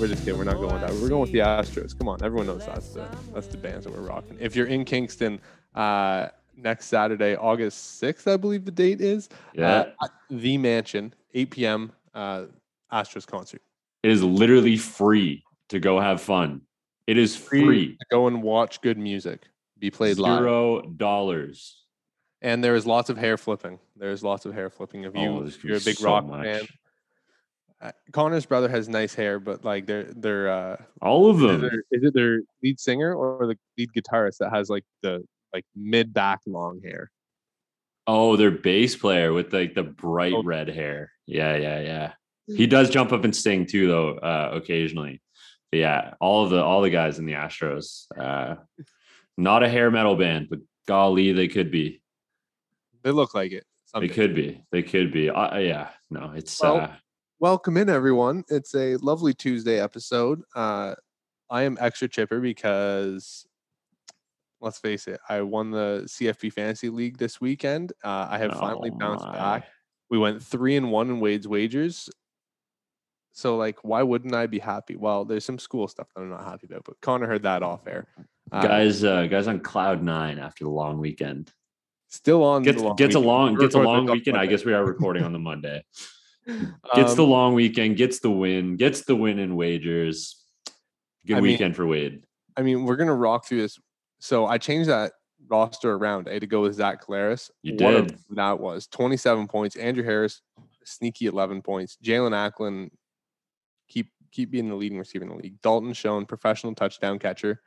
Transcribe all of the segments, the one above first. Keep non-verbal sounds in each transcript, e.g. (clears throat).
We're, just kidding. We're not going with that. We're going with the Astros. Come on, everyone knows that's the that's the bands that we're rocking. If you're in Kingston, uh, next Saturday, August sixth, I believe the date is. Yeah. Uh, the Mansion, eight p.m. Uh, Astros concert. It is literally free to go have fun. It is free. to go and watch good music be played live. Zero dollars. And there is lots of hair flipping. There's lots of hair flipping. If you Oh, if you're a big so rock much. fan, uh, Connor's brother has nice hair, but like they're they're uh, All of is, them. is it their lead singer or the lead guitarist that has like the like mid back long hair? Oh, their bass player with like the bright Oh. red hair. Yeah, yeah, yeah. He does jump up and sing too, though, uh, occasionally. But yeah, all of the all the guys in the Astros. Uh, not a hair metal band, but golly, they could be. They look like it. They could be. They could be. Uh, yeah. No, it's Well, uh, Welcome in, everyone. It's a lovely Tuesday episode. Uh, I am extra chipper because, let's face it, I won the CFP Fantasy League this weekend. Uh, I have finally oh bounced my. back. We went three and one in Wade's wagers. So, like, why wouldn't I be happy? Well, there's some school stuff that I'm not happy about, but Connor heard that off air. Uh, guys, uh, guys on cloud nine after the long weekend. still on. Gets the long gets a long We're gets a long weekend. I guess we are recording on the (laughs) Monday. Gets the Um, long weekend, gets the win, gets the win in wagers. Good I mean, weekend for Wade. I mean, we're gonna rock through this. So I changed that roster around. I had to go with Zach Collaros. You What did. that was 27 points. Andrew Harris, sneaky 11 points. Jalen Acklin, keep keep being the leading receiver in the league. Dalton Schoen, professional touchdown catcher.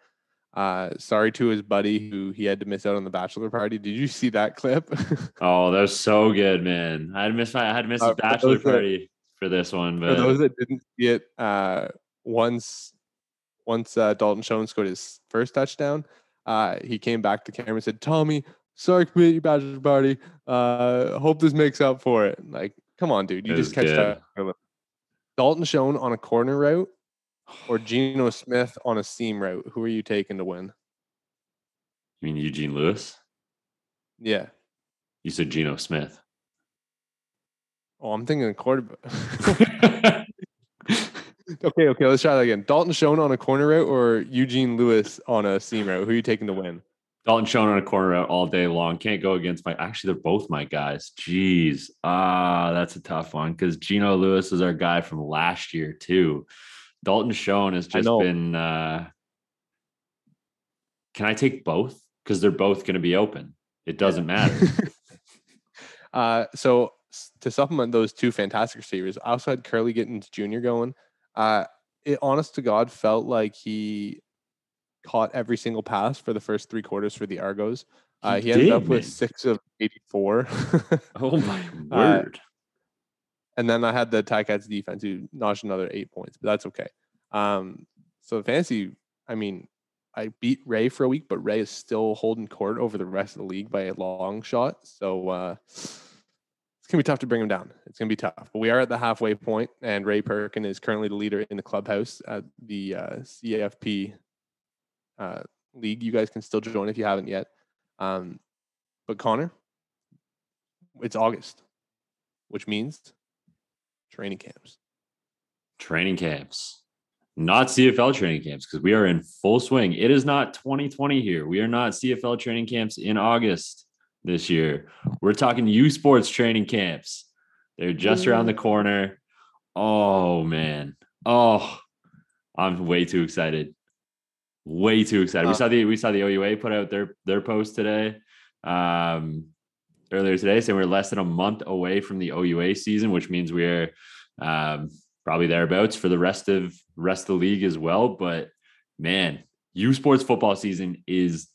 Uh, sorry to his buddy who he had to miss out on the bachelor party. Did you see that clip? (laughs) Oh, that was so good, man. I had missed my I had missed Uh, his bachelor those that- party for this one, But For those that didn't see it, uh, once once uh, Dalton Schoen scored his first touchdown, uh, he came back to camera and said, "Tommy, sorry to be your bachelor party. Uh, hope this makes up for it." Like, come on, dude, you It just catch good. that. Dalton Schoen on a corner route or Geno Smith on a seam route. Who are you taking to win? you mean Eugene Lewis? Yeah. You said Geno Smith. Oh, I'm thinking quarterback. (laughs) okay, okay, let's try that again. Dalton Schoen on a corner route or Eugene Lewis on a seam route. Who are you taking to win? Dalton Schoen on a corner out all day long. Can't go against my. Actually, they're both my guys. Jeez, ah, that's a tough one because Geno Lewis is our guy from last year too. Dalton Schoen has just been. uh Can I take both? Because they're both going to be open. It doesn't matter. (laughs) uh, so to supplement those two fantastic receivers, I also had Kurleigh Gittens Jr. going. Uh, it honest to God felt like he caught every single pass for the first three quarters for the Argos. Uh, He he ended did, up with man. six of 84. (laughs) oh my Uh, word! And then I had the Ticats defense who notched another eight points, but that's okay. Um, so fantasy, I mean, I beat Ray for a week, but Ray is still holding court over the rest of the league by a long shot. So uh, it's gonna be tough to bring him down. It's gonna be tough. But we are at the halfway point, and Ray Perkin is currently the leader in the clubhouse at the uh, CAFP uh, league. You guys can still join if you haven't yet. Um, but Connor, it's August, which means training camps. training camps, not CFL training camps, because we are in full swing. It is not 2020 here. We are not CFL training camps in August this year. We're talking U Sports training camps. They're just around the corner. Oh man. Oh, I'm way too excited. Way too excited. we Uh, saw the we saw the OUA put out their their post today. Um earlier today saying we're less than a month away from the OUA season, which means we're um, probably thereabouts for the rest of rest of the league as well. But man, U Sports football season is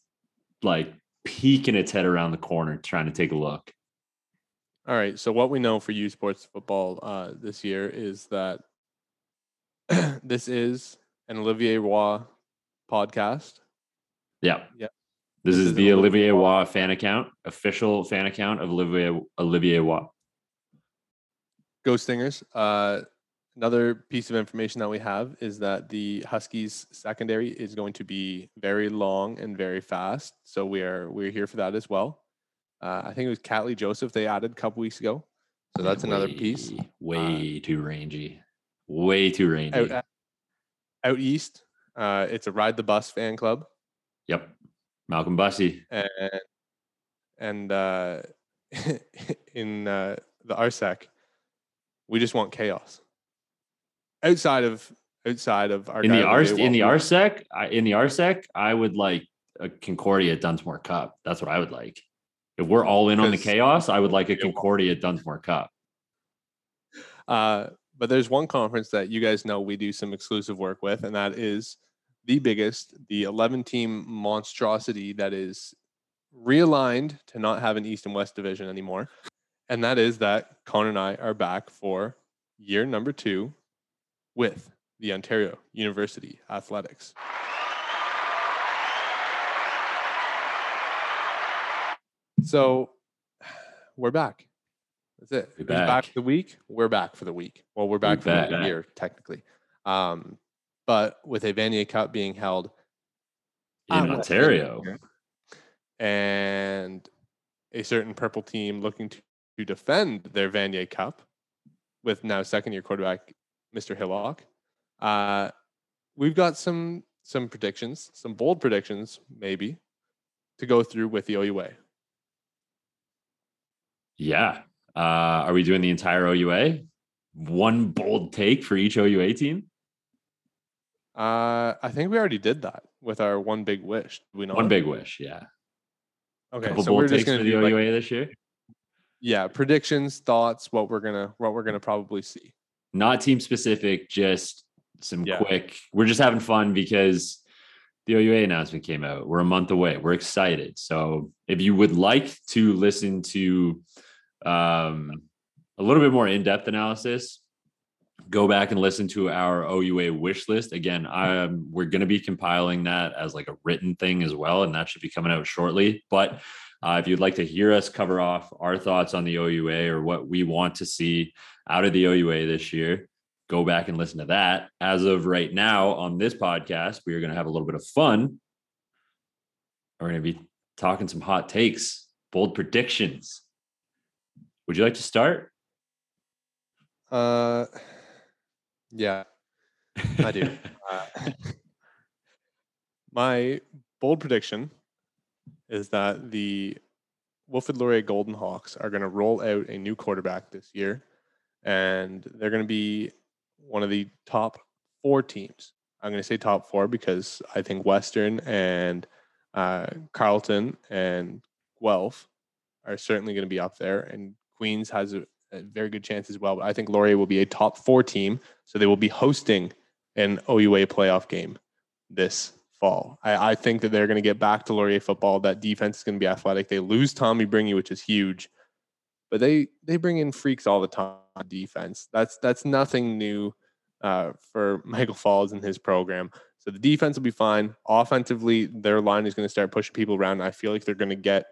like peeking its head around the corner, trying to take a look. All right. So what we know for U Sports football uh, this year is that (clears throat) this is an Olivier Roy podcast. Yeah. Yeah. This, This is is the Olivier Roy fan account, official fan account of Olivier Olivier Roy. Go Stingers. Uh, another piece of information that we have is that the Huskies secondary is going to be very long and very fast. So we are we're here for that as well. Uh, I think it was Catley Joseph they added a couple weeks ago. So that's another piece. Way, Way too rangy. Way too rangy. Out out east, uh, it's a ride the bus fan club, Yep. Malcolm Bussey. and and uh, (laughs) in uh, the RSEQ, we just want chaos. Outside of outside of our In the R in the RSEQ, I, in the RSEQ, I would like a Concordia Dunsmore Cup. That's what I would like. If we're all in on the chaos, I would like a Concordia Dunsmore Cup. Uh, but there's one conference that you guys know we do some exclusive work with, and that is the biggest, the 11 team monstrosity that is realigned to not have an East and West division anymore. And that is that Connor and I are back for year number two with the Ontario University Athletics. So we're back. That's it. We're back. back. for the week. We're back for the week. Well, we're back for back. the year technically. Um, but with a Vanier Cup being held In Ontario. and a certain purple team looking to, to defend their Vanier Cup with now second year quarterback Mr. Hillock. Uh, we've got some some predictions, some bold predictions maybe to go through with the OUA. Yeah. Uh, are we doing the entire OUA? One bold take for each OUA team? Uh, I think we already did that with our one big wish. We know One big wish. Yeah. Okay, Couple so we're just gonna the do like, OUA this year. yeah predictions, thoughts, what we're gonna what we're gonna probably see. Not team specific, just some Yeah. quick. We're just having fun because the OUA announcement came out. We're a month away. We're excited. So if you would like to listen to um, a little bit more in-depth analysis, go back and listen to our OUA wish list. Again, um, we're going to be compiling that as like a written thing as well, and that should be coming out shortly. But uh, if you'd like to hear us cover off our thoughts on the OUA or what we want to see out of the OUA this year, go back and listen to that. As of right now on this podcast, we are going to have a little bit of fun. We're going to be talking some hot takes, bold predictions. Would you like to start? Uh, yeah, I do. (laughs) Uh, (laughs) my bold prediction is that the Wilfrid Laurier Golden Hawks are going to roll out a new quarterback this year, and they're going to be one of the top four teams. I'm going to say top four because I think Western and uh, Carleton and Guelph are certainly going to be up there, and Queens has a, a very good chance as well. But I think Laurier will be a top four team, so they will be hosting an OUA playoff game this fall. I, I think that they're going to get back to Laurier football. That defense is going to be athletic. They lose Tommy Bringy, which is huge, but they they bring in freaks all the time on defense. That's that's nothing new uh, for (laughs) Michael Faulds and his program. So the defense will be fine. Offensively, their line is going to start pushing people around. I feel like they're going to get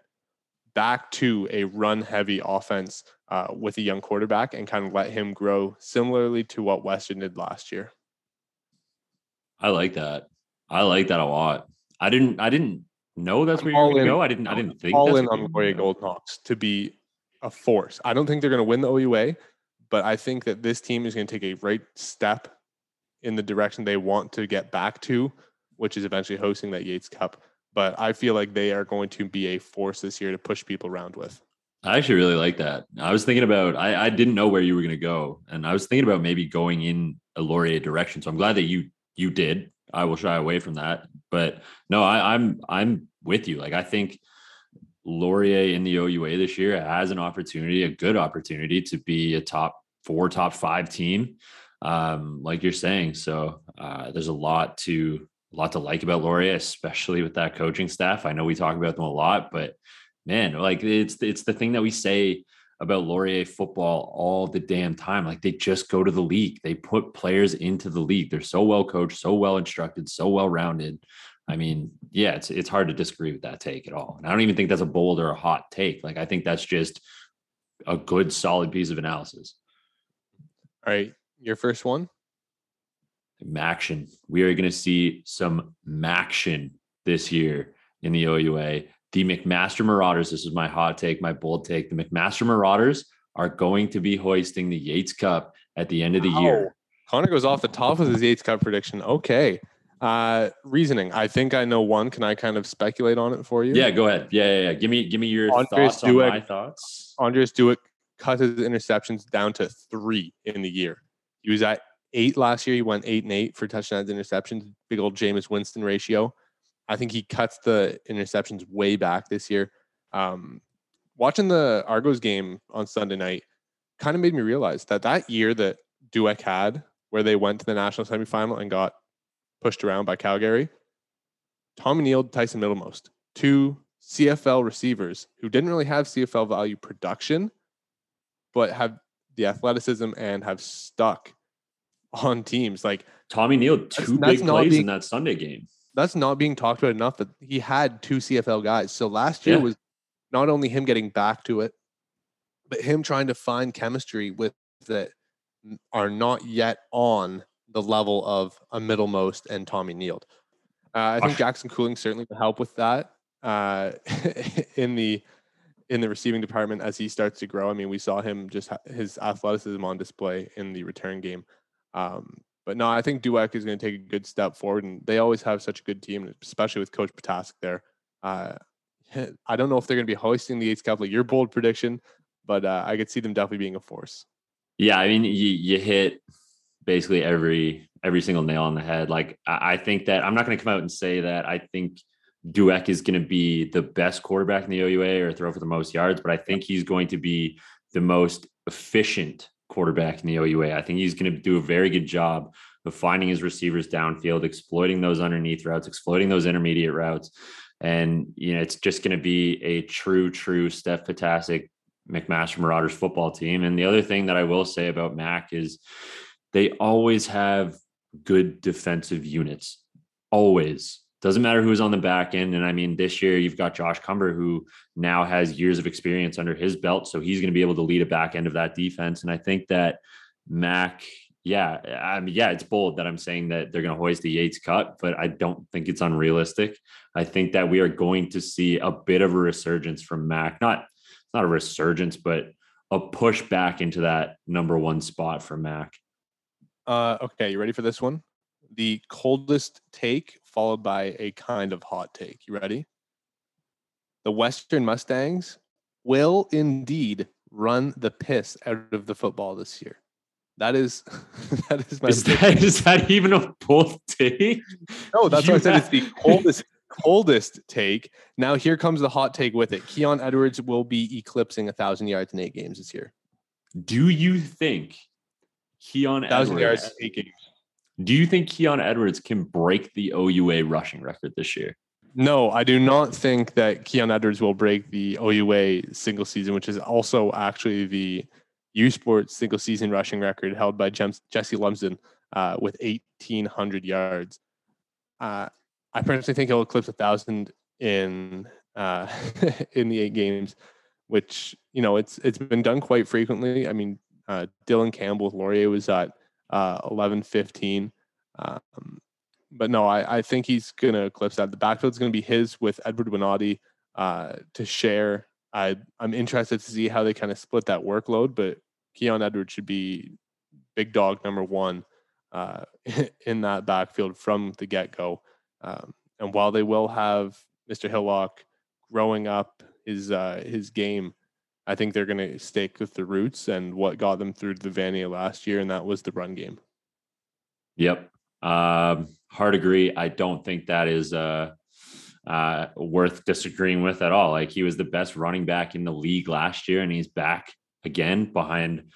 back to a run heavy offense uh, with a young quarterback and kind of let him grow similarly to what Western did last year. I like that. I like that a lot. I didn't. I didn't know that's I'm where you were all going to go. I didn't. I didn't think all that's in on you were Laurier gonna. Golden Hawks to be a force. I don't think they're going to win the OUA, but I think that this team is going to take a right step in the direction they want to get back to, which is eventually hosting that Yates Cup. But I feel like they are going to be a force this year to push people around with. I actually really like that. I was thinking about. I, I didn't know where you were going to go, and I was thinking about maybe going in a Laurier direction. So I'm glad that you you did. I will shy away from that. But no, I, I'm I'm with you. Like I think Laurier in the OUA this year has an opportunity, a good opportunity to be a top four, top five team, um, like you're saying. So uh, there's a lot to a lot to like about Laurier, especially with that coaching staff. I know we talk about them a lot, but man, like it's it's the thing that we say about Laurier football all the damn time. Like they just go to the league. They put players into the league. They're so well coached, so well instructed, so well rounded. I mean, yeah, it's it's hard to disagree with that take at all. And I don't even think that's a bold or a hot take. Like I think that's just a good, solid piece of analysis. All right, your first one. Maction. We are going to see some Maction this year in the OUA. The McMaster Marauders, this is my hot take, my bold take. The McMaster Marauders are going to be hoisting the Yates Cup at the end of the year. Connor goes off the top of his Yates Cup prediction. Okay. Uh, reasoning. I think I know one. Can I kind of speculate on it for you? Yeah, go ahead. Yeah, yeah, yeah. Give me, give me your Andres thoughts on Dueck- my thoughts. Andres Dueck cut his interceptions down to three in the year. He was at eight last year. He went eight and eight for touchdowns, interceptions. Big old Jameis Winston ratio. I think he cuts the interceptions way back this year. Um, watching the Argos game on Sunday night kind of made me realize that that year that Dueck had, where they went to the national semifinal and got pushed around by Calgary, Tommy Nield, Tyson Middlemost, two CFL receivers who didn't really have CFL value production, but have the athleticism and have stuck on teams. Like Tommy Nield, two that's big not plays being- in that Sunday game. that's not being talked about enough that he had two CFL guys. So last year Yeah. was not only him getting back to it, but him trying to find chemistry with that are not yet on the level of a middlemost and Tommy Nield. Uh, I think Jackson Cooling certainly will help with that uh, (laughs) in the in the receiving department as he starts to grow. I mean, we saw him just ha- his athleticism on display in the return game. Um, but no, I think Dueck is going to take a good step forward, and they always have such a good team, especially with Coach Ptaszek there. Uh, (laughs) I don't know if they're going to be hoisting the Yates Cup like your bold prediction, but uh, I could see them definitely being a force. Yeah, I mean, you, you hit basically every every single nail on the head. Like I, I think that I'm not going to come out and say that I think Dueck is going to be the best quarterback in the OUA or throw for the most yards, but I think he's going to be the most efficient quarterback in the OUA. I think he's going to do a very good job of finding his receivers downfield, exploiting those underneath routes, exploiting those intermediate routes. And, you know, it's just going to be a true, true Steph Ptaszek McMaster Marauders football team. And the other thing that I will say about Mac is they always have good defensive units. Always. Doesn't matter who's on the back end. And I mean, this year you've got Josh Cumber, who now has years of experience under his belt. So he's going to be able to lead a back end of that defense. And I think that Mac, yeah, I mean, yeah, it's bold that I'm saying that they're going to hoist the Yates Cup, but I don't think it's unrealistic. I think that we are going to see a bit of a resurgence from Mac. Not not a resurgence, but a push back into that number one spot for Mac. Uh, okay, you ready for this one? The coldest take followed by a kind of hot take. You ready? The Western Mustangs will indeed run the piss out of the football this year. That is, (laughs) that is my. Is that, is that even a bold take? No, that's You why I said it's the (laughs) coldest coldest take. Now here comes the hot take with it. Keon Edwards will be eclipsing a thousand yards in eight games this year. Do you think Keon Thousand yards, Edwards? eight games. Do you think Keon Edwards can break the OUA rushing record this year? No, I do not think that Keon Edwards will break the OUA single season, which is also actually the U Sports single season rushing record held by Jesse Lumsden uh, with 1,800 yards. Uh, I personally think he'll eclipse a thousand in uh, (laughs) in the eight games, which you know it's it's been done quite frequently. I mean, uh, Dylan Campbell with Laurier was at uh, 11, 15. Um, but no, I, I think he's going to eclipse that. The backfield's going to be his with Edward Winati uh, to share. I, I'm interested to see how they kind of split that workload, but Keon Edwards should be big dog number one uh, (laughs) in that backfield from the get go. Um, and while they will have Mr. Hillock growing up his uh, his game, I think they're going to stick with the roots and what got them through the Vanier last year, and that was the run game. Yep. Um, hard agree. I don't think that is uh, uh, worth disagreeing with at all. Like he was the best running back in the league last year, and he's back again behind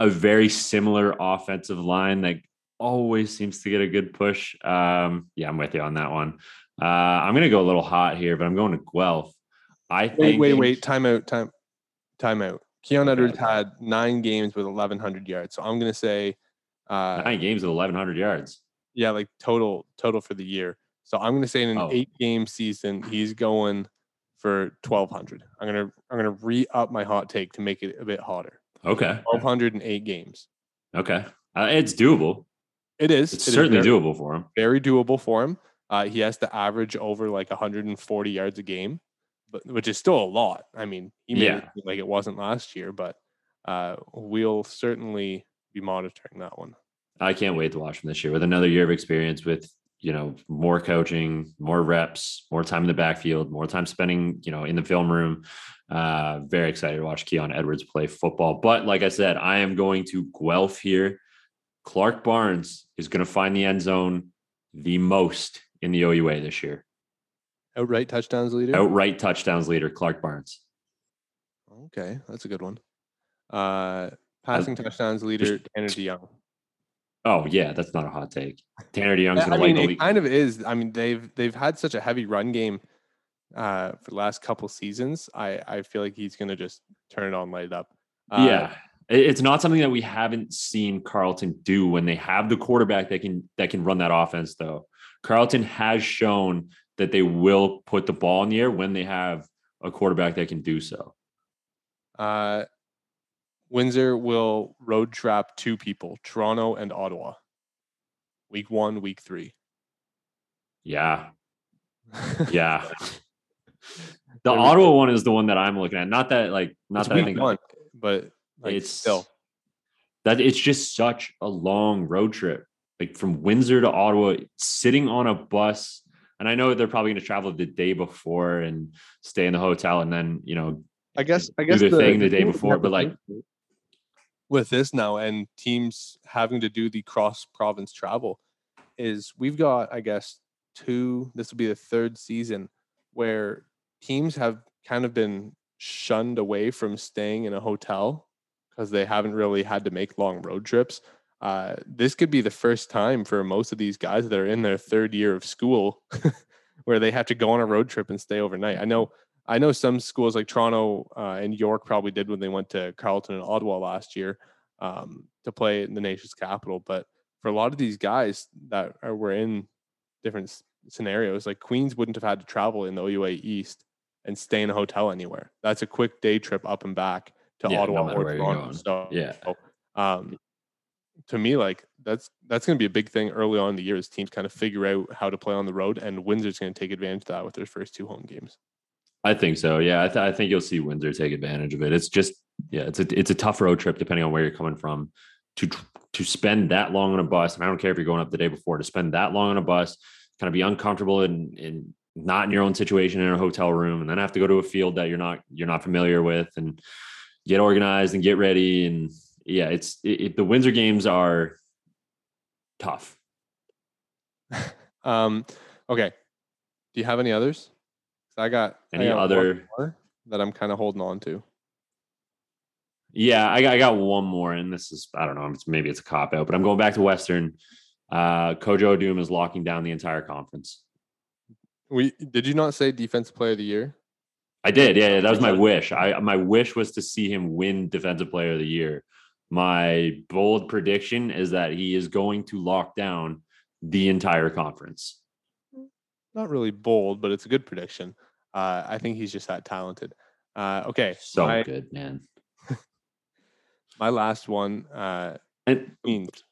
a very similar offensive line that always seems to get a good push. Um, yeah, I'm with you on that one. Uh, I'm going to go a little hot here, but I'm going to Guelph. I Wait, think. wait, wait. Time out. Time. Time out. Keon. Edwards had nine games with 1,100 yards. So I'm going to say, uh, Nine games with 1,100 yards. yeah, like total total for the year. So I'm going to say in an Oh. eight game season, he's going for 1,200. I'm gonna I'm gonna re up my hot take to make it a bit hotter. Okay. 1,200 in eight games. Okay. Uh, it's doable. It is. It's it is certainly very, doable for him. very doable for him. Uh, he has to average over like 140 yards a game, but which is still a lot. I mean, he made Yeah. it seem like it wasn't last year, but uh, we'll certainly be monitoring that one. I can't wait to watch him this year with another year of experience with you know more coaching, more reps, more time in the backfield, more time spending you know in the film room. Uh, very excited to watch Keon Edwards play football. But like I said, I am going to Guelph here. Clark Barnes is going to find the end zone the most in the OUA this year. Outright touchdowns leader. Outright touchdowns leader, Clark Barnes. Okay, that's a good one. Uh, passing touchdowns leader, Tanner DeYoung. Oh yeah, that's not a hot take. Tanner DeYoung's I gonna mean, light the it league. kind of is. I mean, they've they've had such a heavy run game uh, for the last couple seasons. I I feel like he's gonna just turn it on, light it up. Uh, yeah. It's not something that we haven't seen Carleton do when they have the quarterback that can that can run that offense though. Carleton has shown that they will put the ball in the air when they have a quarterback that can do so. Uh, Windsor will road trap two people, Toronto and Ottawa. Week one, week three. Yeah. (laughs) Yeah. (laughs) The Ottawa one is the one that I'm looking at. Not that like not It's that I think one, but like it's still. that it's just such a long road trip. Like from Windsor to Ottawa, sitting on a bus. And I know they're probably going to travel the day before and stay in the hotel and then, you know, I guess I guess their the, thing the day before, but, like- with this now and teams having to do the cross province travel is we've got I guess two this will be the third season where teams have kind of been shunned away from staying in a hotel because they haven't really had to make long road trips. Uh, this could be the first time for most of these guys that are in their third year of school (laughs) where they have to go on a road trip and stay overnight. I know I know some schools like Toronto uh, and York probably did when they went to Carleton and Ottawa last year um, to play in the nation's capital. But for a lot of these guys that are, were in different scenarios, like Queens wouldn't have had to travel in the OUA East and stay in a hotel anywhere. That's a quick day trip up and back to Yeah, Ottawa matter or Toronto. So, Yeah. um, to me, like that's that's going to be a big thing early on in the year as teams kind of figure out how to play on the road, and Windsor's going to take advantage of that with their first two home games. I think so. Yeah, I, th- I think you'll see Windsor take advantage of it. It's just yeah, it's a it's a tough road trip depending on where you're coming from. To to spend that long on a bus, and I don't care if you're going up the day before. To spend that long on a bus, kind of be uncomfortable and and not in your own situation in a hotel room, and then have to go to a field that you're not you're not familiar with, and get organized and get ready. And yeah, it's it, it, the Windsor games are tough. (laughs) Um, okay. Do you have any others? I got I Any got other- that I'm kind of holding on to. Yeah, I got, I got one more, and this is I don't know, it's, maybe it's a cop out, but I'm going back to Western. Uh, Kojo Odum is locking down the entire conference. We did you not say defensive player of the year? I did, yeah, yeah, that was my wish. I my wish was to see him win Defensive Player of the Year. My bold prediction is that he is going to lock down the entire conference. Not really bold, but it's a good prediction. Uh, I think he's just that talented. Uh, okay, So my, good, man. (laughs) my last one. Uh, And Queens.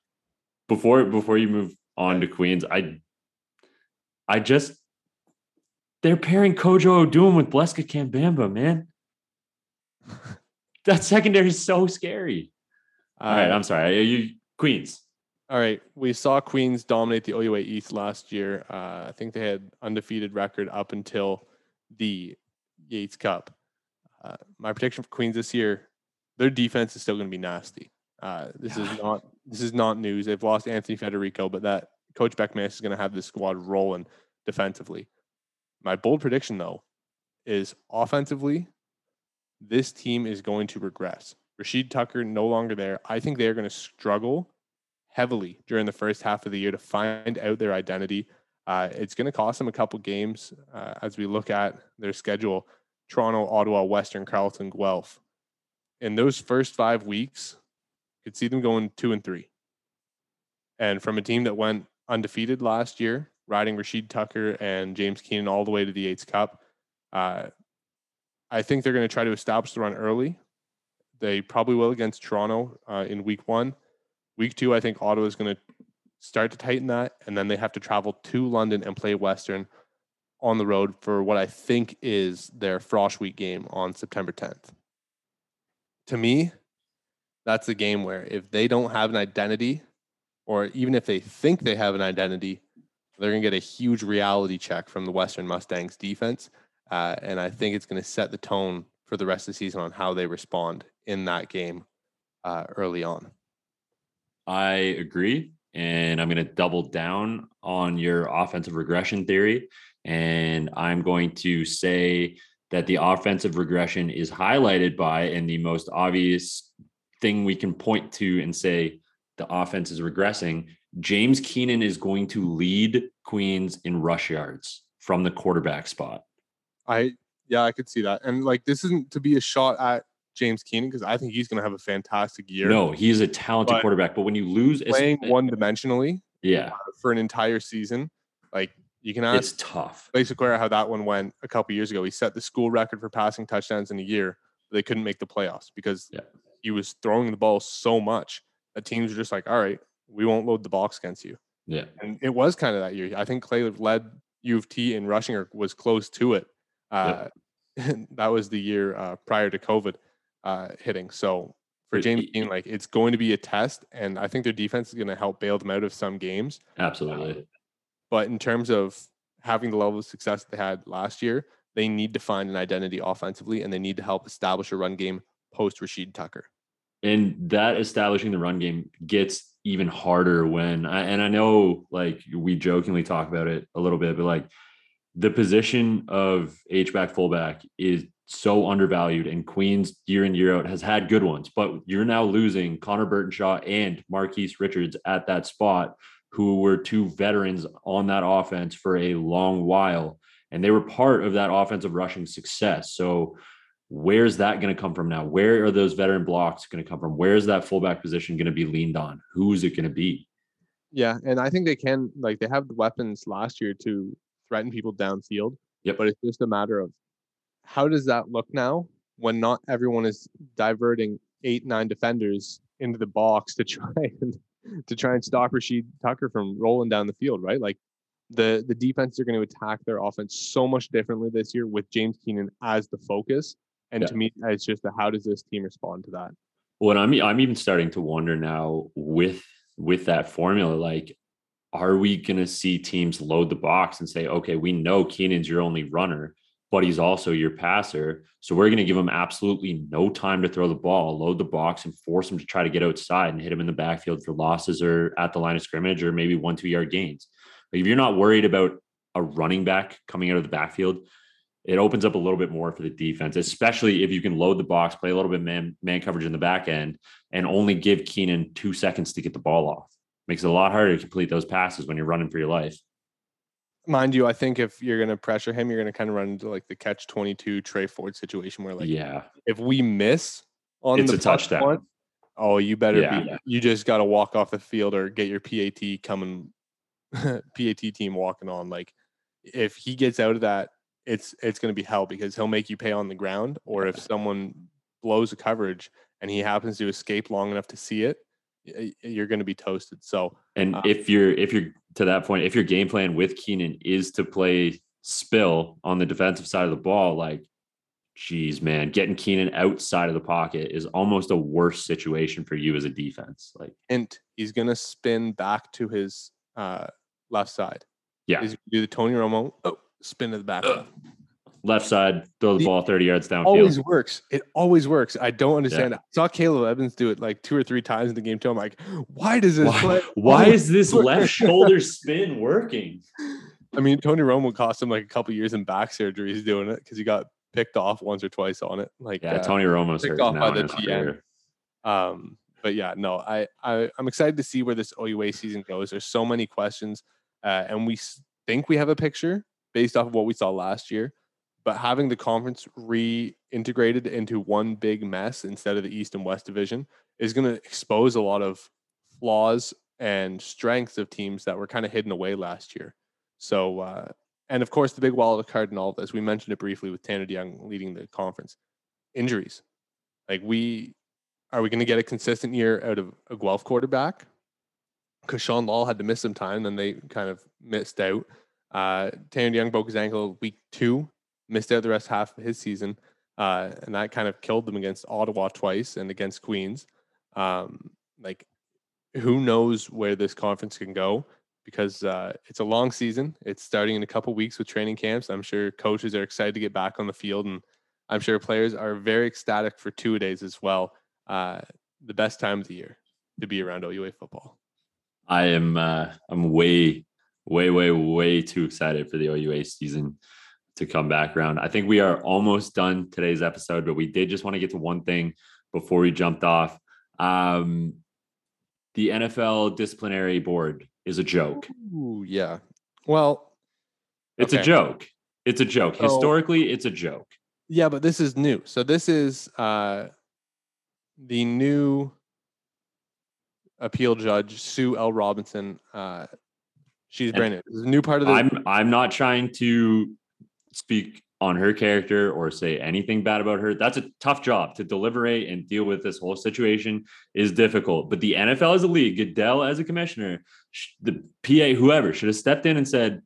before before you move on to Queens, I I just they're pairing Kojo Odum with Bleska Kambamba, man. (laughs) that secondary is so scary. All right, Uh, I'm sorry. You Queens. All right, we saw Queens dominate the OUA East last year. Uh, I think they had undefeated record up until the Yates Cup. Uh, my prediction for Queens this year, their defense is still going to be nasty. Uh, this is not this is not news. They've lost Anthony Federico, but that Coach Beckman is going to have this squad rolling defensively. My bold prediction, though, is offensively, this team is going to regress. Rashid Tucker no longer there. I think they are going to struggle heavily during the first half of the year to find out their identity. Uh, it's going to cost them a couple games uh, as we look at their schedule Toronto, Ottawa, Western, Carleton, Guelph. In those first five weeks, could see them going two and three. And from a team that went undefeated last year, riding Rashid Tucker and James Keenan all the way to the Yates Cup, uh, I think they're going to try to establish the run early. They probably will against Toronto uh, in week one. Week two, I think Ottawa is going to start to tighten that, and then they have to travel to London and play Western on the road for what I think is their Frosh Week game on September 10th. To me, that's a game where if they don't have an identity or even if they think they have an identity, they're going to get a huge reality check from the Western Mustangs defense. Uh, and I think it's going to set the tone for the rest of the season on how they respond in that game uh, early on. I agree. And I'm going to double down on your offensive regression theory. And I'm going to say that the offensive regression is highlighted by, and the most obvious thing we can point to and say the offense is regressing, James Keenan is going to lead Queens in rush yards from the quarterback spot. I yeah, I could see that. And like this isn't to be a shot at James Keenan because I think he's going to have a fantastic year. No, he's a talented but quarterback, but when you lose playing one dimensionally, yeah, for an entire season, like you can ask it's tough. Clay Sequeira how that one went a couple years ago. He set the school record for passing touchdowns in a year. But they couldn't make the playoffs because yeah. he was throwing the ball so much that teams were just like, all right, we won't load the box against you. Yeah. And it was kind of that year. I think Clay led U of T in rushing or was close to it. Uh, yep. (laughs) that was the year uh, prior to COVID uh, hitting. So for James Dean, like it's going to be a test, and I think their defense is going to help bail them out of some games. Absolutely. but in terms of having the level of success they had last year, they need to find an identity offensively, and they need to help establish a run game post Rashid Tucker. And that establishing the run game gets even harder when, I, and I know like we jokingly talk about it a little bit, but like the position of H back fullback is so undervalued and Queens year in year out has had good ones, but you're now losing Connor Burtonshaw and Marquise Richards at that spot, who were two veterans on that offense for a long while, and they were part of that offensive rushing success. So where's that going to come from now? Where are those veteran blocks going to come from? Where's that fullback position going to be leaned on? Who's it going to be? Yeah, and I think they can like they have the weapons last year to threaten people downfield. Yep. But it's just a matter of how does that look now when not everyone is diverting eight, nine defenders into the box to (laughs) try and to try and stop Rashid Tucker from rolling down the field, right? Like the the defense are going to attack their offense so much differently this year with James Keenan as the focus and yeah. to me, it's just a, how does this team respond to that? Well, I'm I'm even starting to wonder now with with that formula, like, are we going to see teams load the box and say, okay, we know Keenan's your only runner, but he's also your passer, so we're going to give him absolutely no time to throw the ball, load the box, and force him to try to get outside and hit him in the backfield for losses or at the line of scrimmage or maybe one two yard gains. Like if you're not worried about a running back coming out of the backfield, it opens up a little bit more for the defense, especially if you can load the box, play a little bit man man coverage in the back end, and only give Keenan two seconds to get the ball off. Makes it a lot harder to complete those passes when you're running for your life. Mind you, I think if you're going to pressure him, you're going to kind of run into like the catch 22 Trey Ford situation where, like, yeah, if we miss on it's the touchdown, one, oh, you better yeah. be, you just got to walk off the field or get your PAT coming, (laughs) PAT team walking on. Like, if he gets out of that it's it's going to be hell because he'll make you pay on the ground or if someone blows a coverage and he happens to escape long enough to see it you're going to be toasted. So and um, if you're if you're to that point if your game plan with keenan is to play spill on the defensive side of the ball like geez man getting keenan outside of the pocket is almost a worse situation for you as a defense like and he's going to spin back to his uh left side. Yeah. He's gonna do the tony romo oh spin to the back. Left side, throw the, the, ball 30 yards downfield. Always works. It always works. I don't understand. Yeah. I saw Caleb Evans do it like two or three times in the game too. I'm like, why does this why, play? Why is this (laughs) left shoulder spin working? I mean, Tony Romo cost him like a couple years in back surgery. He's doing it because he got picked off once or twice on it. Like yeah, uh, Tony Romo's picked off by the TN. Um, but yeah, no, I, I I'm excited to see where this OUA season goes. There's so many questions, uh, and we think we have a picture based off of what we saw last year. But having the conference reintegrated into one big mess instead of the East and West division is going to expose a lot of flaws and strengths of teams that were kind of hidden away last year. So, uh, and of course, the big wild card in all this, we mentioned it briefly with Tanner DeYoung leading the conference. Injuries. Like, we are we going to get a consistent year out of a Guelph quarterback? Because Sean Law had to miss some time, and they kind of missed out. Uh, Tanner Young broke his ankle week two, missed out the rest half of his season, uh, and that kind of killed them against Ottawa twice and against Queens. Um, like, who knows where this conference can go because uh, it's a long season. It's starting in a couple weeks with training camps. I'm sure coaches are excited to get back on the field, and I'm sure players are very ecstatic for two days as well. Uh, the best time of the year to be around OUA football. I am. Uh, I'm way, way, way, way too excited for the OUA season to come back around. I think we are almost done today's episode, but we did just want to get to one thing before we jumped off. Um, the NFL disciplinary board is a joke. Ooh, yeah. Well, it's okay. a joke. It's a joke. So, Historically, it's a joke. Yeah, but this is new. So this is uh the new appeal judge, Sue L. Robinson. Uh she's brand new. This is a new part of the I'm I'm not trying to speak on her character or say anything bad about her. That's a tough job to deliberate and deal with this whole situation is difficult. But the NFL as a league, Goodell as a commissioner, the PA, whoever should have stepped in and said,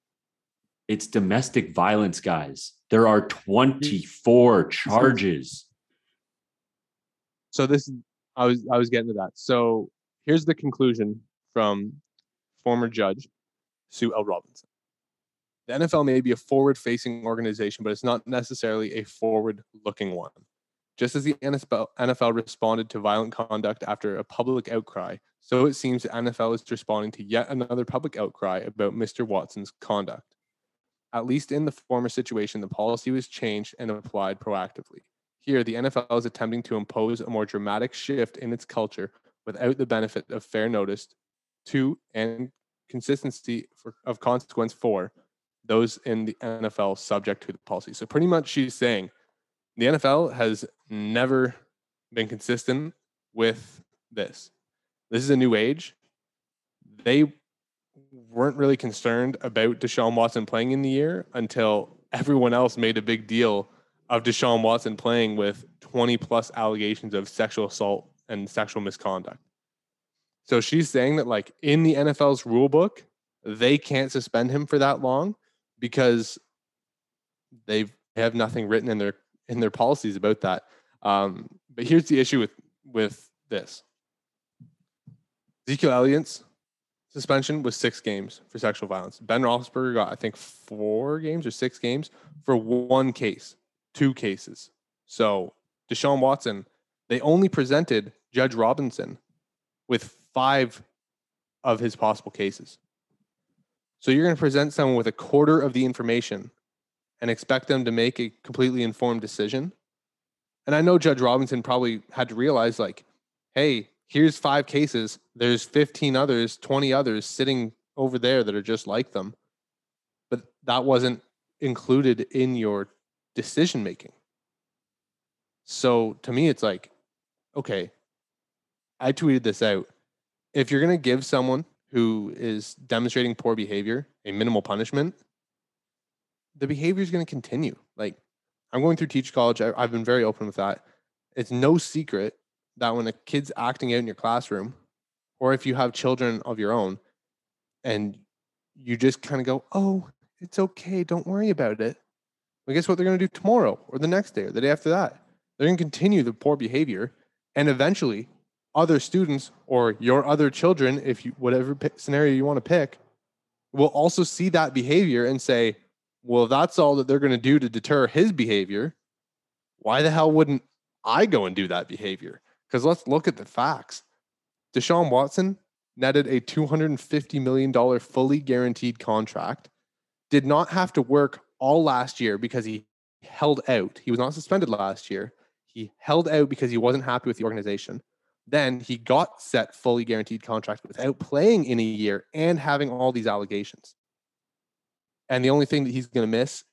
it's domestic violence, guys. There are 24 charges. So this I was I was getting to that. So here's the conclusion from former judge Sue L. Robinson the NFL may be a forward facing organization, but it's not necessarily a forward looking one. Just as the NFL responded to violent conduct after a public outcry, so it seems the NFL is responding to yet another public outcry about Mr. Watson's conduct. At least in the former situation, the policy was changed and applied proactively. Here, the NFL is attempting to impose a more dramatic shift in its culture without the benefit of fair notice to and consistency for, of consequence for those in the NFL subject to the policy. So pretty much she's saying the NFL has never been consistent with this. This is a new age. They weren't really concerned about Deshaun Watson playing in the year until everyone else made a big deal of Deshaun Watson playing with 20 plus allegations of sexual assault and sexual misconduct. So she's saying that like in the NFL's rule book, they can't suspend him for that long because they have nothing written in their in their policies about that. Um, but here's the issue with with this: Ezekiel Elliott's suspension was six games for sexual violence. Ben Roethlisberger got I think four games or six games for one case, two cases. So Deshaun Watson, they only presented Judge Robinson with five of his possible cases. So you're going to present someone with a quarter of the information and expect them to make a completely informed decision. And I know Judge Robinson probably had to realize, like, hey, here's five cases. There's 15 others, 20 others sitting over there that are just like them. But that wasn't included in your decision making. So to me, it's like, okay, I tweeted this out. If you're going to give someone who is demonstrating poor behavior, a minimal punishment, the behavior is going to continue. Like I'm going through teach college. I've been very open with that. It's no secret that when a kid's acting out in your classroom, or if you have children of your own, and you just kind of go, "Oh, it's okay. Don't worry about it." Well, guess what they're going to do tomorrow, or the next day, or the day after that? They're going to continue the poor behavior, and eventually, other students or your other children, if you whatever scenario you want to pick, will also see that behavior and say, well, that's all that they're going to do to deter his behavior. Why the hell wouldn't I go and do that behavior? Because let's look at the facts. Deshaun Watson netted a $250 million fully guaranteed contract, did not have to work all last year because he held out. He was not suspended last year. He held out because he wasn't happy with the organization. Then he got set fully guaranteed contract without playing in a year and having all these allegations. And the only thing that he's going to miss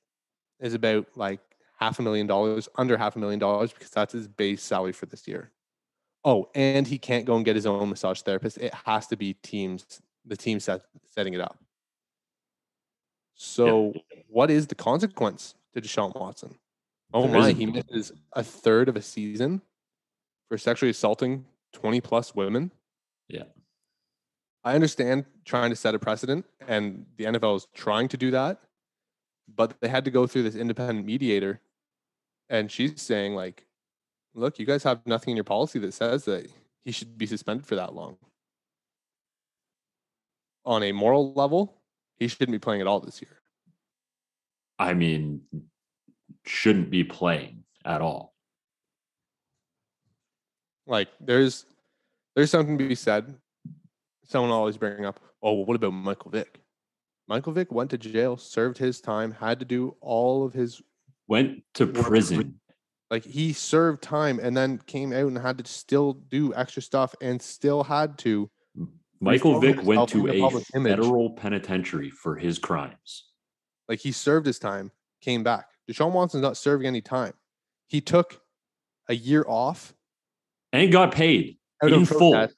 is about like half a million dollars, under half a million dollars, because that's his base salary for this year. Oh, and he can't go and get his own massage therapist. It has to be teams, the team set, setting it up. So, yeah. what is the consequence to Deshaun Watson? Oh there my, he misses a third of a season for sexually assaulting 20 plus women. Yeah. I understand trying to set a precedent, and the NFL is trying to do that, but they had to go through this independent mediator, and she's saying like, "Look, you guys have nothing in your policy that says that he should be suspended for that long." on a moral level, he shouldn't be playing at all this year. I mean, shouldn't be playing at all. Like there's there's something to be said. Someone always bring up, oh, well, what about Michael Vick? Michael Vick went to jail, served his time, had to do all of his Went to prison. like he served time and then came out and had to still do extra stuff and still had to Michael Vick went to a image. federal penitentiary for his crimes. like he served his time, came back. Deshaun Watson's not serving any time. He took a year off And got paid oh, out in full.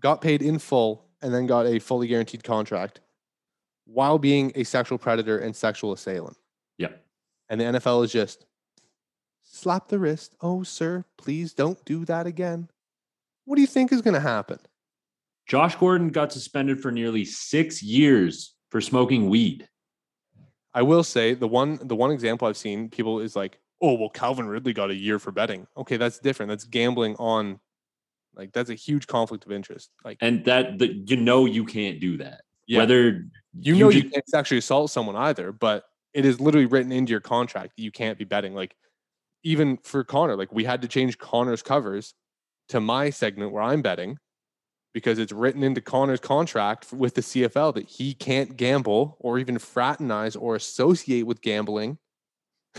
got paid in full, and then got a fully guaranteed contract while being a sexual predator and sexual assailant. Yeah. And the NFL is just slap the wrist. Oh, sir, please don't do that again. What do you think is going to happen? Josh Gordon got suspended for nearly six years for smoking weed. I will say the one the one example I've seen people is like, oh well, Calvin Ridley got a year for betting. Okay, that's different. That's gambling on, like that's a huge conflict of interest. Like And that, that you know you can't do that. Yeah. Whether you you know ju- you can't actually assault someone either, but it is literally written into your contract that you can't be betting. Like even for Connor, like we had to change Connor's covers to my segment where I'm betting because it's written into Connor's contract with the CFL that he can't gamble or even fraternize or associate with gambling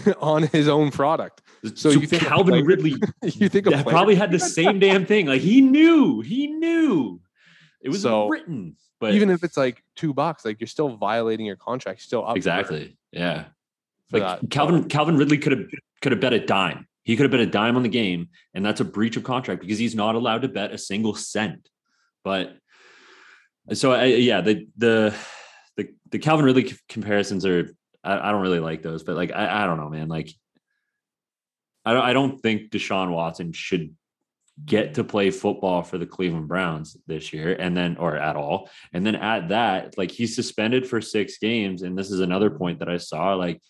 (laughs) on his own product. so, you think Calvin player- Ridley (laughs) you think player probably had the same (laughs) damn thing. Like he knew, he knew it was So, written, but even if it's like two bucks, like you're still violating your contract, you're still up exactly, yeah. for Like that. Calvin Calvin Ridley could have could have bet a dime. He could have bet a dime on the game, and that's a breach of contract because he's not allowed to bet a single cent. But so I, yeah, the the the the Calvin Ridley comparisons are I, I don't really like those, but like I, I don't know, man. Like I don't I don't think Deshaun Watson should get to play football for the Cleveland Browns this year and then or at all. And then at that, like he's suspended for six games. And this is another point that I saw. Like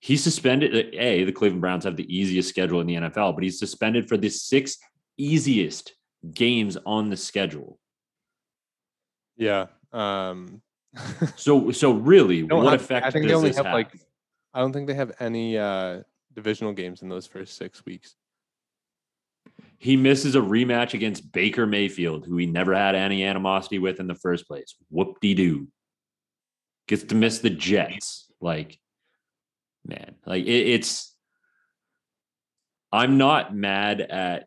he's suspended. A, the Cleveland Browns have the easiest schedule in the NFL, but he's suspended for the six easiest games on the schedule. Yeah. Um So so really, what have- effect I think they only this have, have? like, I don't think they have any uh divisional games in those first six weeks. he misses a rematch against Baker Mayfield, who he never had any animosity with in the first place. Whoop de doo. Gets to miss the Jets. Like, man, like it, it's. I'm not mad at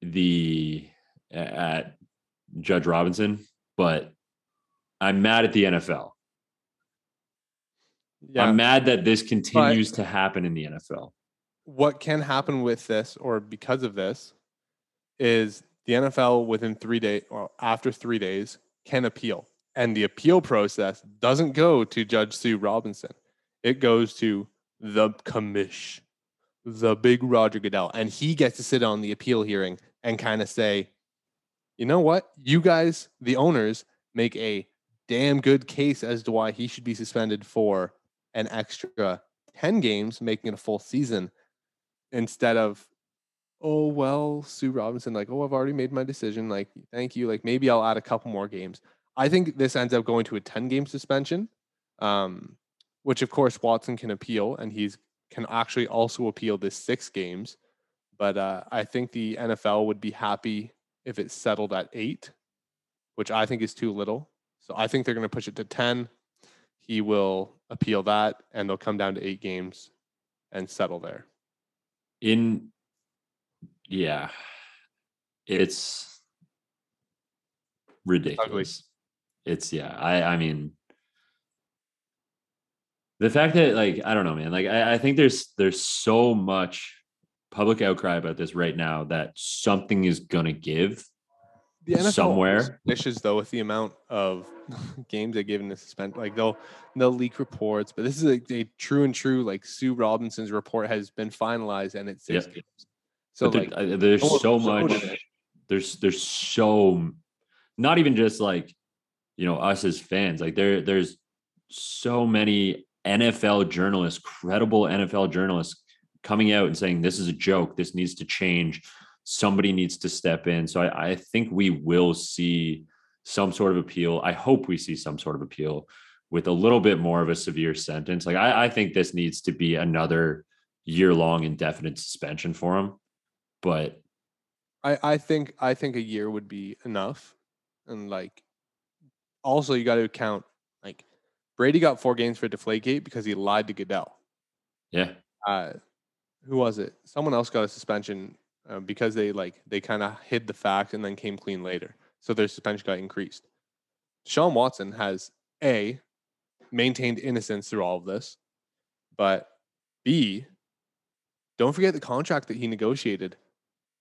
the at Judge Robinson, but I'm mad at the NFL. Yeah. I'm mad that this continues to happen in the NFL. what can happen with this or because of this is the NFL within three days or after three days can appeal. And the appeal process doesn't go to Judge Sue Robinson. It goes to the commish, the big Roger Goodell. And he gets to sit on the appeal hearing and kind of say, you know what? You guys, the owners, make a damn good case as to why he should be suspended for an extra 10 games, making it a full season instead of oh well sue robinson like oh i've already made my decision like thank you like maybe i'll add a couple more games. I think this ends up going to a 10 game suspension um, which of course watson can appeal and he's can actually also appeal this six games. But uh, i think the nfl would be happy if it settled at eight which i think is too little so i think they're going to push it to 10 he will appeal that and they'll come down to eight games and settle there. In yeah. It's ridiculous. It's yeah i i mean the fact that like i don't know man like i, I think there's there's so much public outcry about this right now that something is gonna give the NFL somewhere. Dishes though with the amount of (laughs) games they give in the suspend, like they'll they'll leak reports, but this is a, a true and true. Like Sue Robinson's report has been finalized and it's six Yeah. games. So But there- like there's oh, so so much much. there's there's so not even just like you know us as fans like there there's so many NFL journalists credible NFL journalists coming out and saying this is a joke this needs to change somebody needs to step in so I, I think we will see some sort of appeal. I hope we see some sort of appeal with a little bit more of a severe sentence. Like I, I think this needs to be another year long indefinite suspension for him. But I, I think I think a year would be enough. And like also you got to count like Brady got four games for Deflategate because he lied to Goodell. yeah, Uh, who was it? Someone else got a suspension uh, because they like they kind of hid the fact and then came clean later, so their suspension got increased. Sean Watson has a maintained innocence through all of this, but b don't forget the contract that he negotiated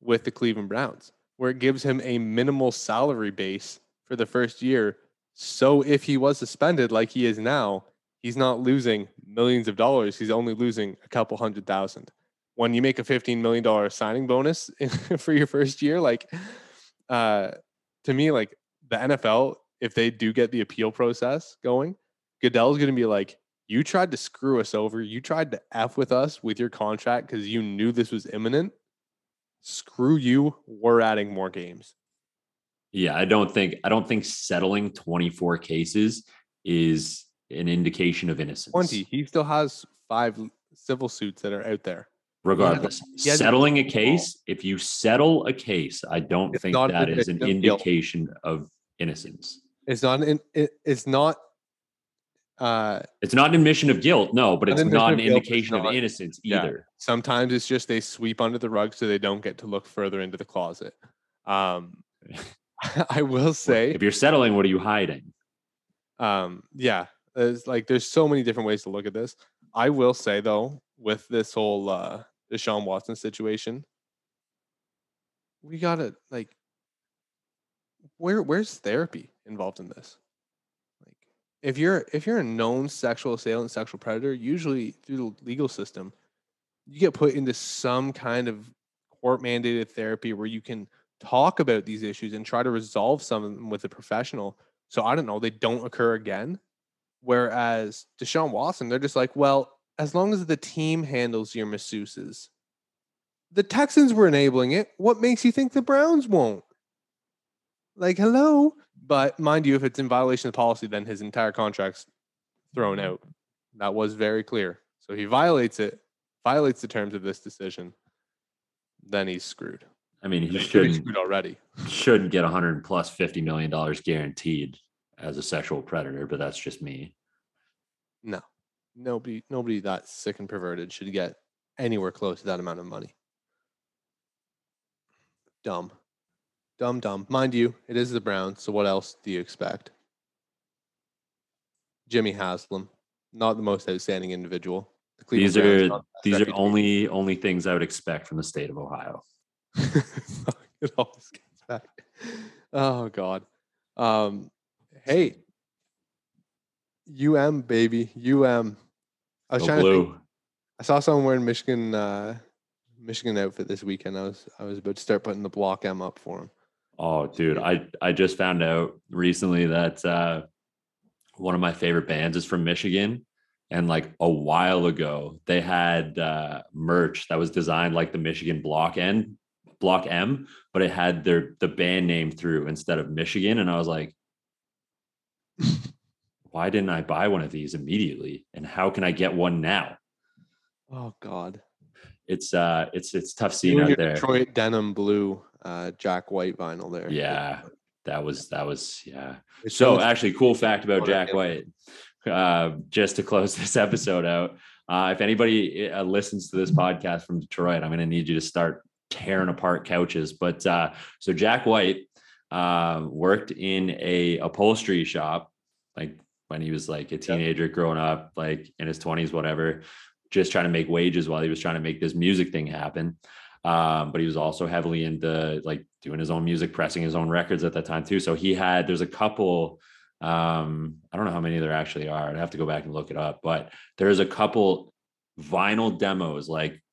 with the Cleveland Browns, where it gives him a minimal salary base for the first year. So if he was suspended like he is now, he's not losing millions of dollars. He's only losing a couple hundred thousand. When you make a $15 million signing bonus (laughs) for your first year, like uh, to me, like the NFL, if they do get the appeal process going, Goodell's going to be like, you tried to screw us over. You tried to F with us with your contract because you knew this was imminent. Screw you. We're adding more games. yeah. I don't think I don't think settling 24 cases is an indication of innocence. 20. He still has five civil suits that are out there. Regardless, hasn't settling a case, if you settle a case, I don't It's think that is an of guilt. indication of innocence. It's not an, it, it's not uh It's not an admission of guilt, no, but it's not an of guilt, it's indication of not- innocence yeah. either. sometimes it's just they sweep under the rug so they don't get to look further into the closet. Um (laughs) I will (laughs) say If you're settling, what are you hiding? um yeah there's like there's so many different ways to look at this i will say though with this whole uh deshaun watson situation? We gotta like where where's therapy involved in this? Like if you're if you're a known sexual assailant sexual predator usually through the legal system you get put into some kind of court mandated therapy where you can talk about these issues and try to resolve some of them with a professional. So I don't know, they don't occur again. Whereas Deshaun Watson, they're just like, well, as long as the team handles your masseuses, the Texans were enabling it. What makes you think the Browns won't? Like, hello. But mind you, if it's in violation of policy, then his entire contract's thrown mm-hmm. out. That was very clear. So he violates it, violates the terms of this decision, then he's screwed. I mean, he shouldn't screwed already. shouldn't get 100 plus 50 million dollars guaranteed as a sexual predator, but that's just me. No, nobody, nobody that sick and perverted should get anywhere close to that amount of money. Dumb, dumb, dumb. Mind you, it is the Browns. So what else do you expect? Jimmy Haslam, not the most outstanding individual. The These are the these are only only things I would expect from the state of Ohio. (laughs) it always gets back. Oh God. Um, hey, UM baby, UM. I was Go trying to think. I saw someone wearing Michigan uh Michigan outfit this weekend. I was I was about to start putting the block M up for him. Oh, dude, I I just found out recently that uh, one of my favorite bands is from Michigan, and like a while ago, they had uh, merch that was designed like the Michigan Block N, Block M, but it had their the band name through instead of Michigan, and I was like, why didn't I buy one of these immediately? And how can I get one now? Oh God. It's uh, it's it's tough You and out there. Detroit denim blue uh Jack White vinyl there. Yeah, that was that was yeah. It's So actually, cool fact about Jack. White. Uh, just to close (laughs) this episode out, uh, if anybody uh, listens to this podcast from Detroit, I'm going to need you to start tearing apart couches. But uh, so Jack White uh, worked in a upholstery shop, like when he was like a teenager growing up, like in his 20s, whatever, just trying to make wages while he was trying to make this music thing happen. Um, but he was also heavily into like doing his own music, pressing his own records at that time too. So he had there's a couple. Um, I don't know how many there actually are. I'd have to go back and look it up, but there's a couple vinyl demos, like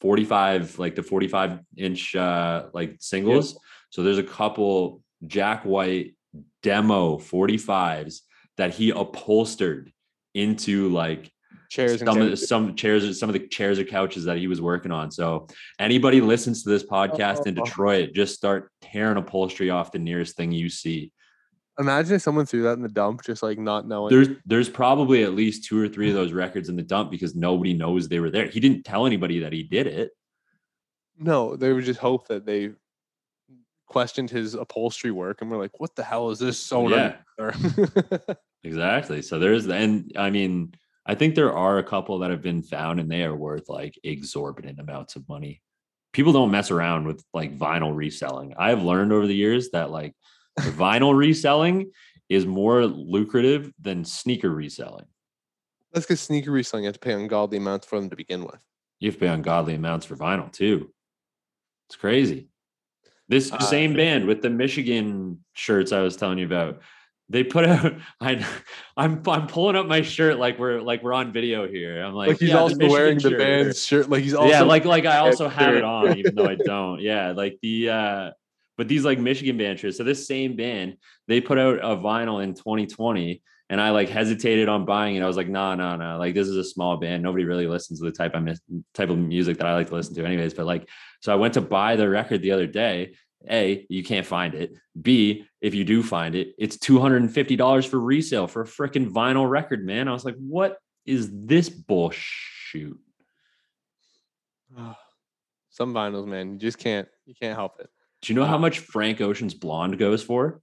45, like the 45 inch uh like singles. So there's a couple Jack White demo 45s that he upholstered into like chairs and some of the, some chairs, some of the chairs or couches that he was working on. So anybody listens to this podcast in Oh. Detroit, just start tearing upholstery off the nearest thing you see. Imagine if someone threw that in the dump, just like not knowing. There's there's probably at least two or three of mm-hmm. those records in the dump because nobody knows they were there. He didn't tell anybody that he did it. no, they would just hope that they questioned his upholstery work and we're like, "What the hell is this oh, sewn Yeah. (laughs) Exactly. So there's and I mean, I think there are a couple that have been found and they are worth like exorbitant amounts of money. People don't mess around with like vinyl reselling. I've learned over the years that like vinyl reselling is more lucrative than sneaker reselling. That's because sneaker reselling you have to pay ungodly amounts for them to begin with. You have to pay ungodly amounts for vinyl too. It's crazy. This Uh, same band with the Michigan shirts I was telling you about, they put out. (laughs) I, I'm I'm pulling up my shirt like we're like we're on video here. I'm like, Like, he's yeah, also Michigan wearing the shirt. band's shirt. Like he's also yeah, like like I also (laughs) have it on, even though I don't. Yeah, like the uh but these like Michigan band shirts. So this same band, they put out a vinyl in 2020, and I like hesitated on buying it. I was like, no, no, no. Like this is a small band. Nobody really listens to the type I miss type of music that I like to listen to, anyways. But like, so I went to buy the record the other day. A, you can't find it. B, if you do find it, it's $250 for resale for a freaking vinyl record, man. I was like, what is this bullshit? (sighs) some vinyls, man. You just can't. You can't help it. Do you know how much Frank Ocean's Blonde goes for?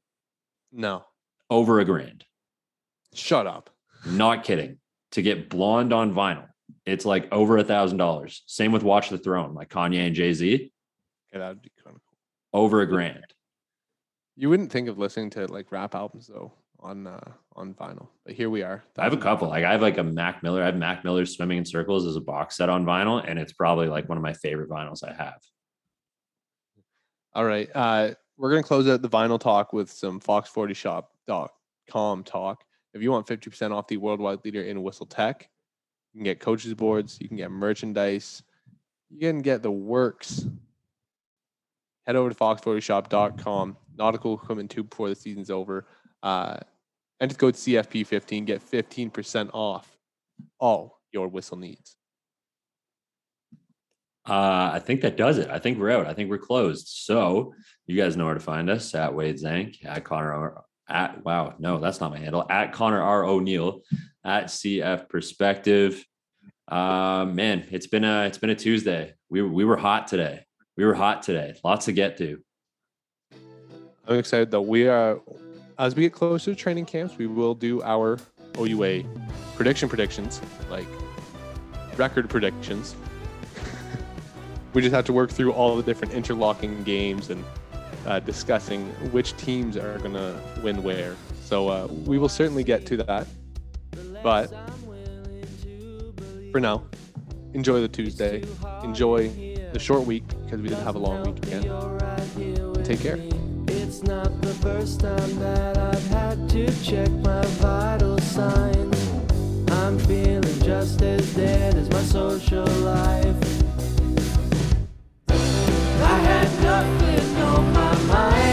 No, Over a grand. Shut up. Not kidding. To get blonde on vinyl, it's like over a thousand dollars. Same with Watch the Throne, like Kanye and Jay Z, Okay, that'd be kind of cool. over a grand. You wouldn't think of listening to like rap albums though on uh on vinyl, but here we are. I have a couple. Like I have like a Mac Miller. I have Mac Miller Swimming in Circles as a box set on vinyl, and it's probably like one of my favorite vinyls I have. All right. Uh, we're going to close out the vinyl talk with some fox40shop.com talk. If you want 50% off the worldwide leader in whistle tech, you can get coaches boards, you can get merchandise, you can get the works. Head over to fox40shop.com, nautical equipment too before the season's over. Uh, enter the code CFP15, get 15% off all your whistle needs. Uh, I think that does it. I think we're out. I think we're closed. So you guys know where to find us at Wade Zank, at Connor at wow, no, that's not my handle. At Connor R O'Neill, at CF Perspective. Uh, man, it's been a it's been a Tuesday. We we were hot today. We were hot today. Lots to get to. I'm excited though. We are as we get closer to training camps, we will do our OUA prediction predictions, like record predictions. (laughs) we just have to work through all the different interlocking games and uh, discussing which teams are going to win where. So uh, we will certainly get to that. But for now, enjoy the Tuesday. Enjoy the short week because we didn't have a long weekend. And take care. It's not the first time that I've had to check my vital signs. I'm feeling just as dead as my social life. I had nothing on my my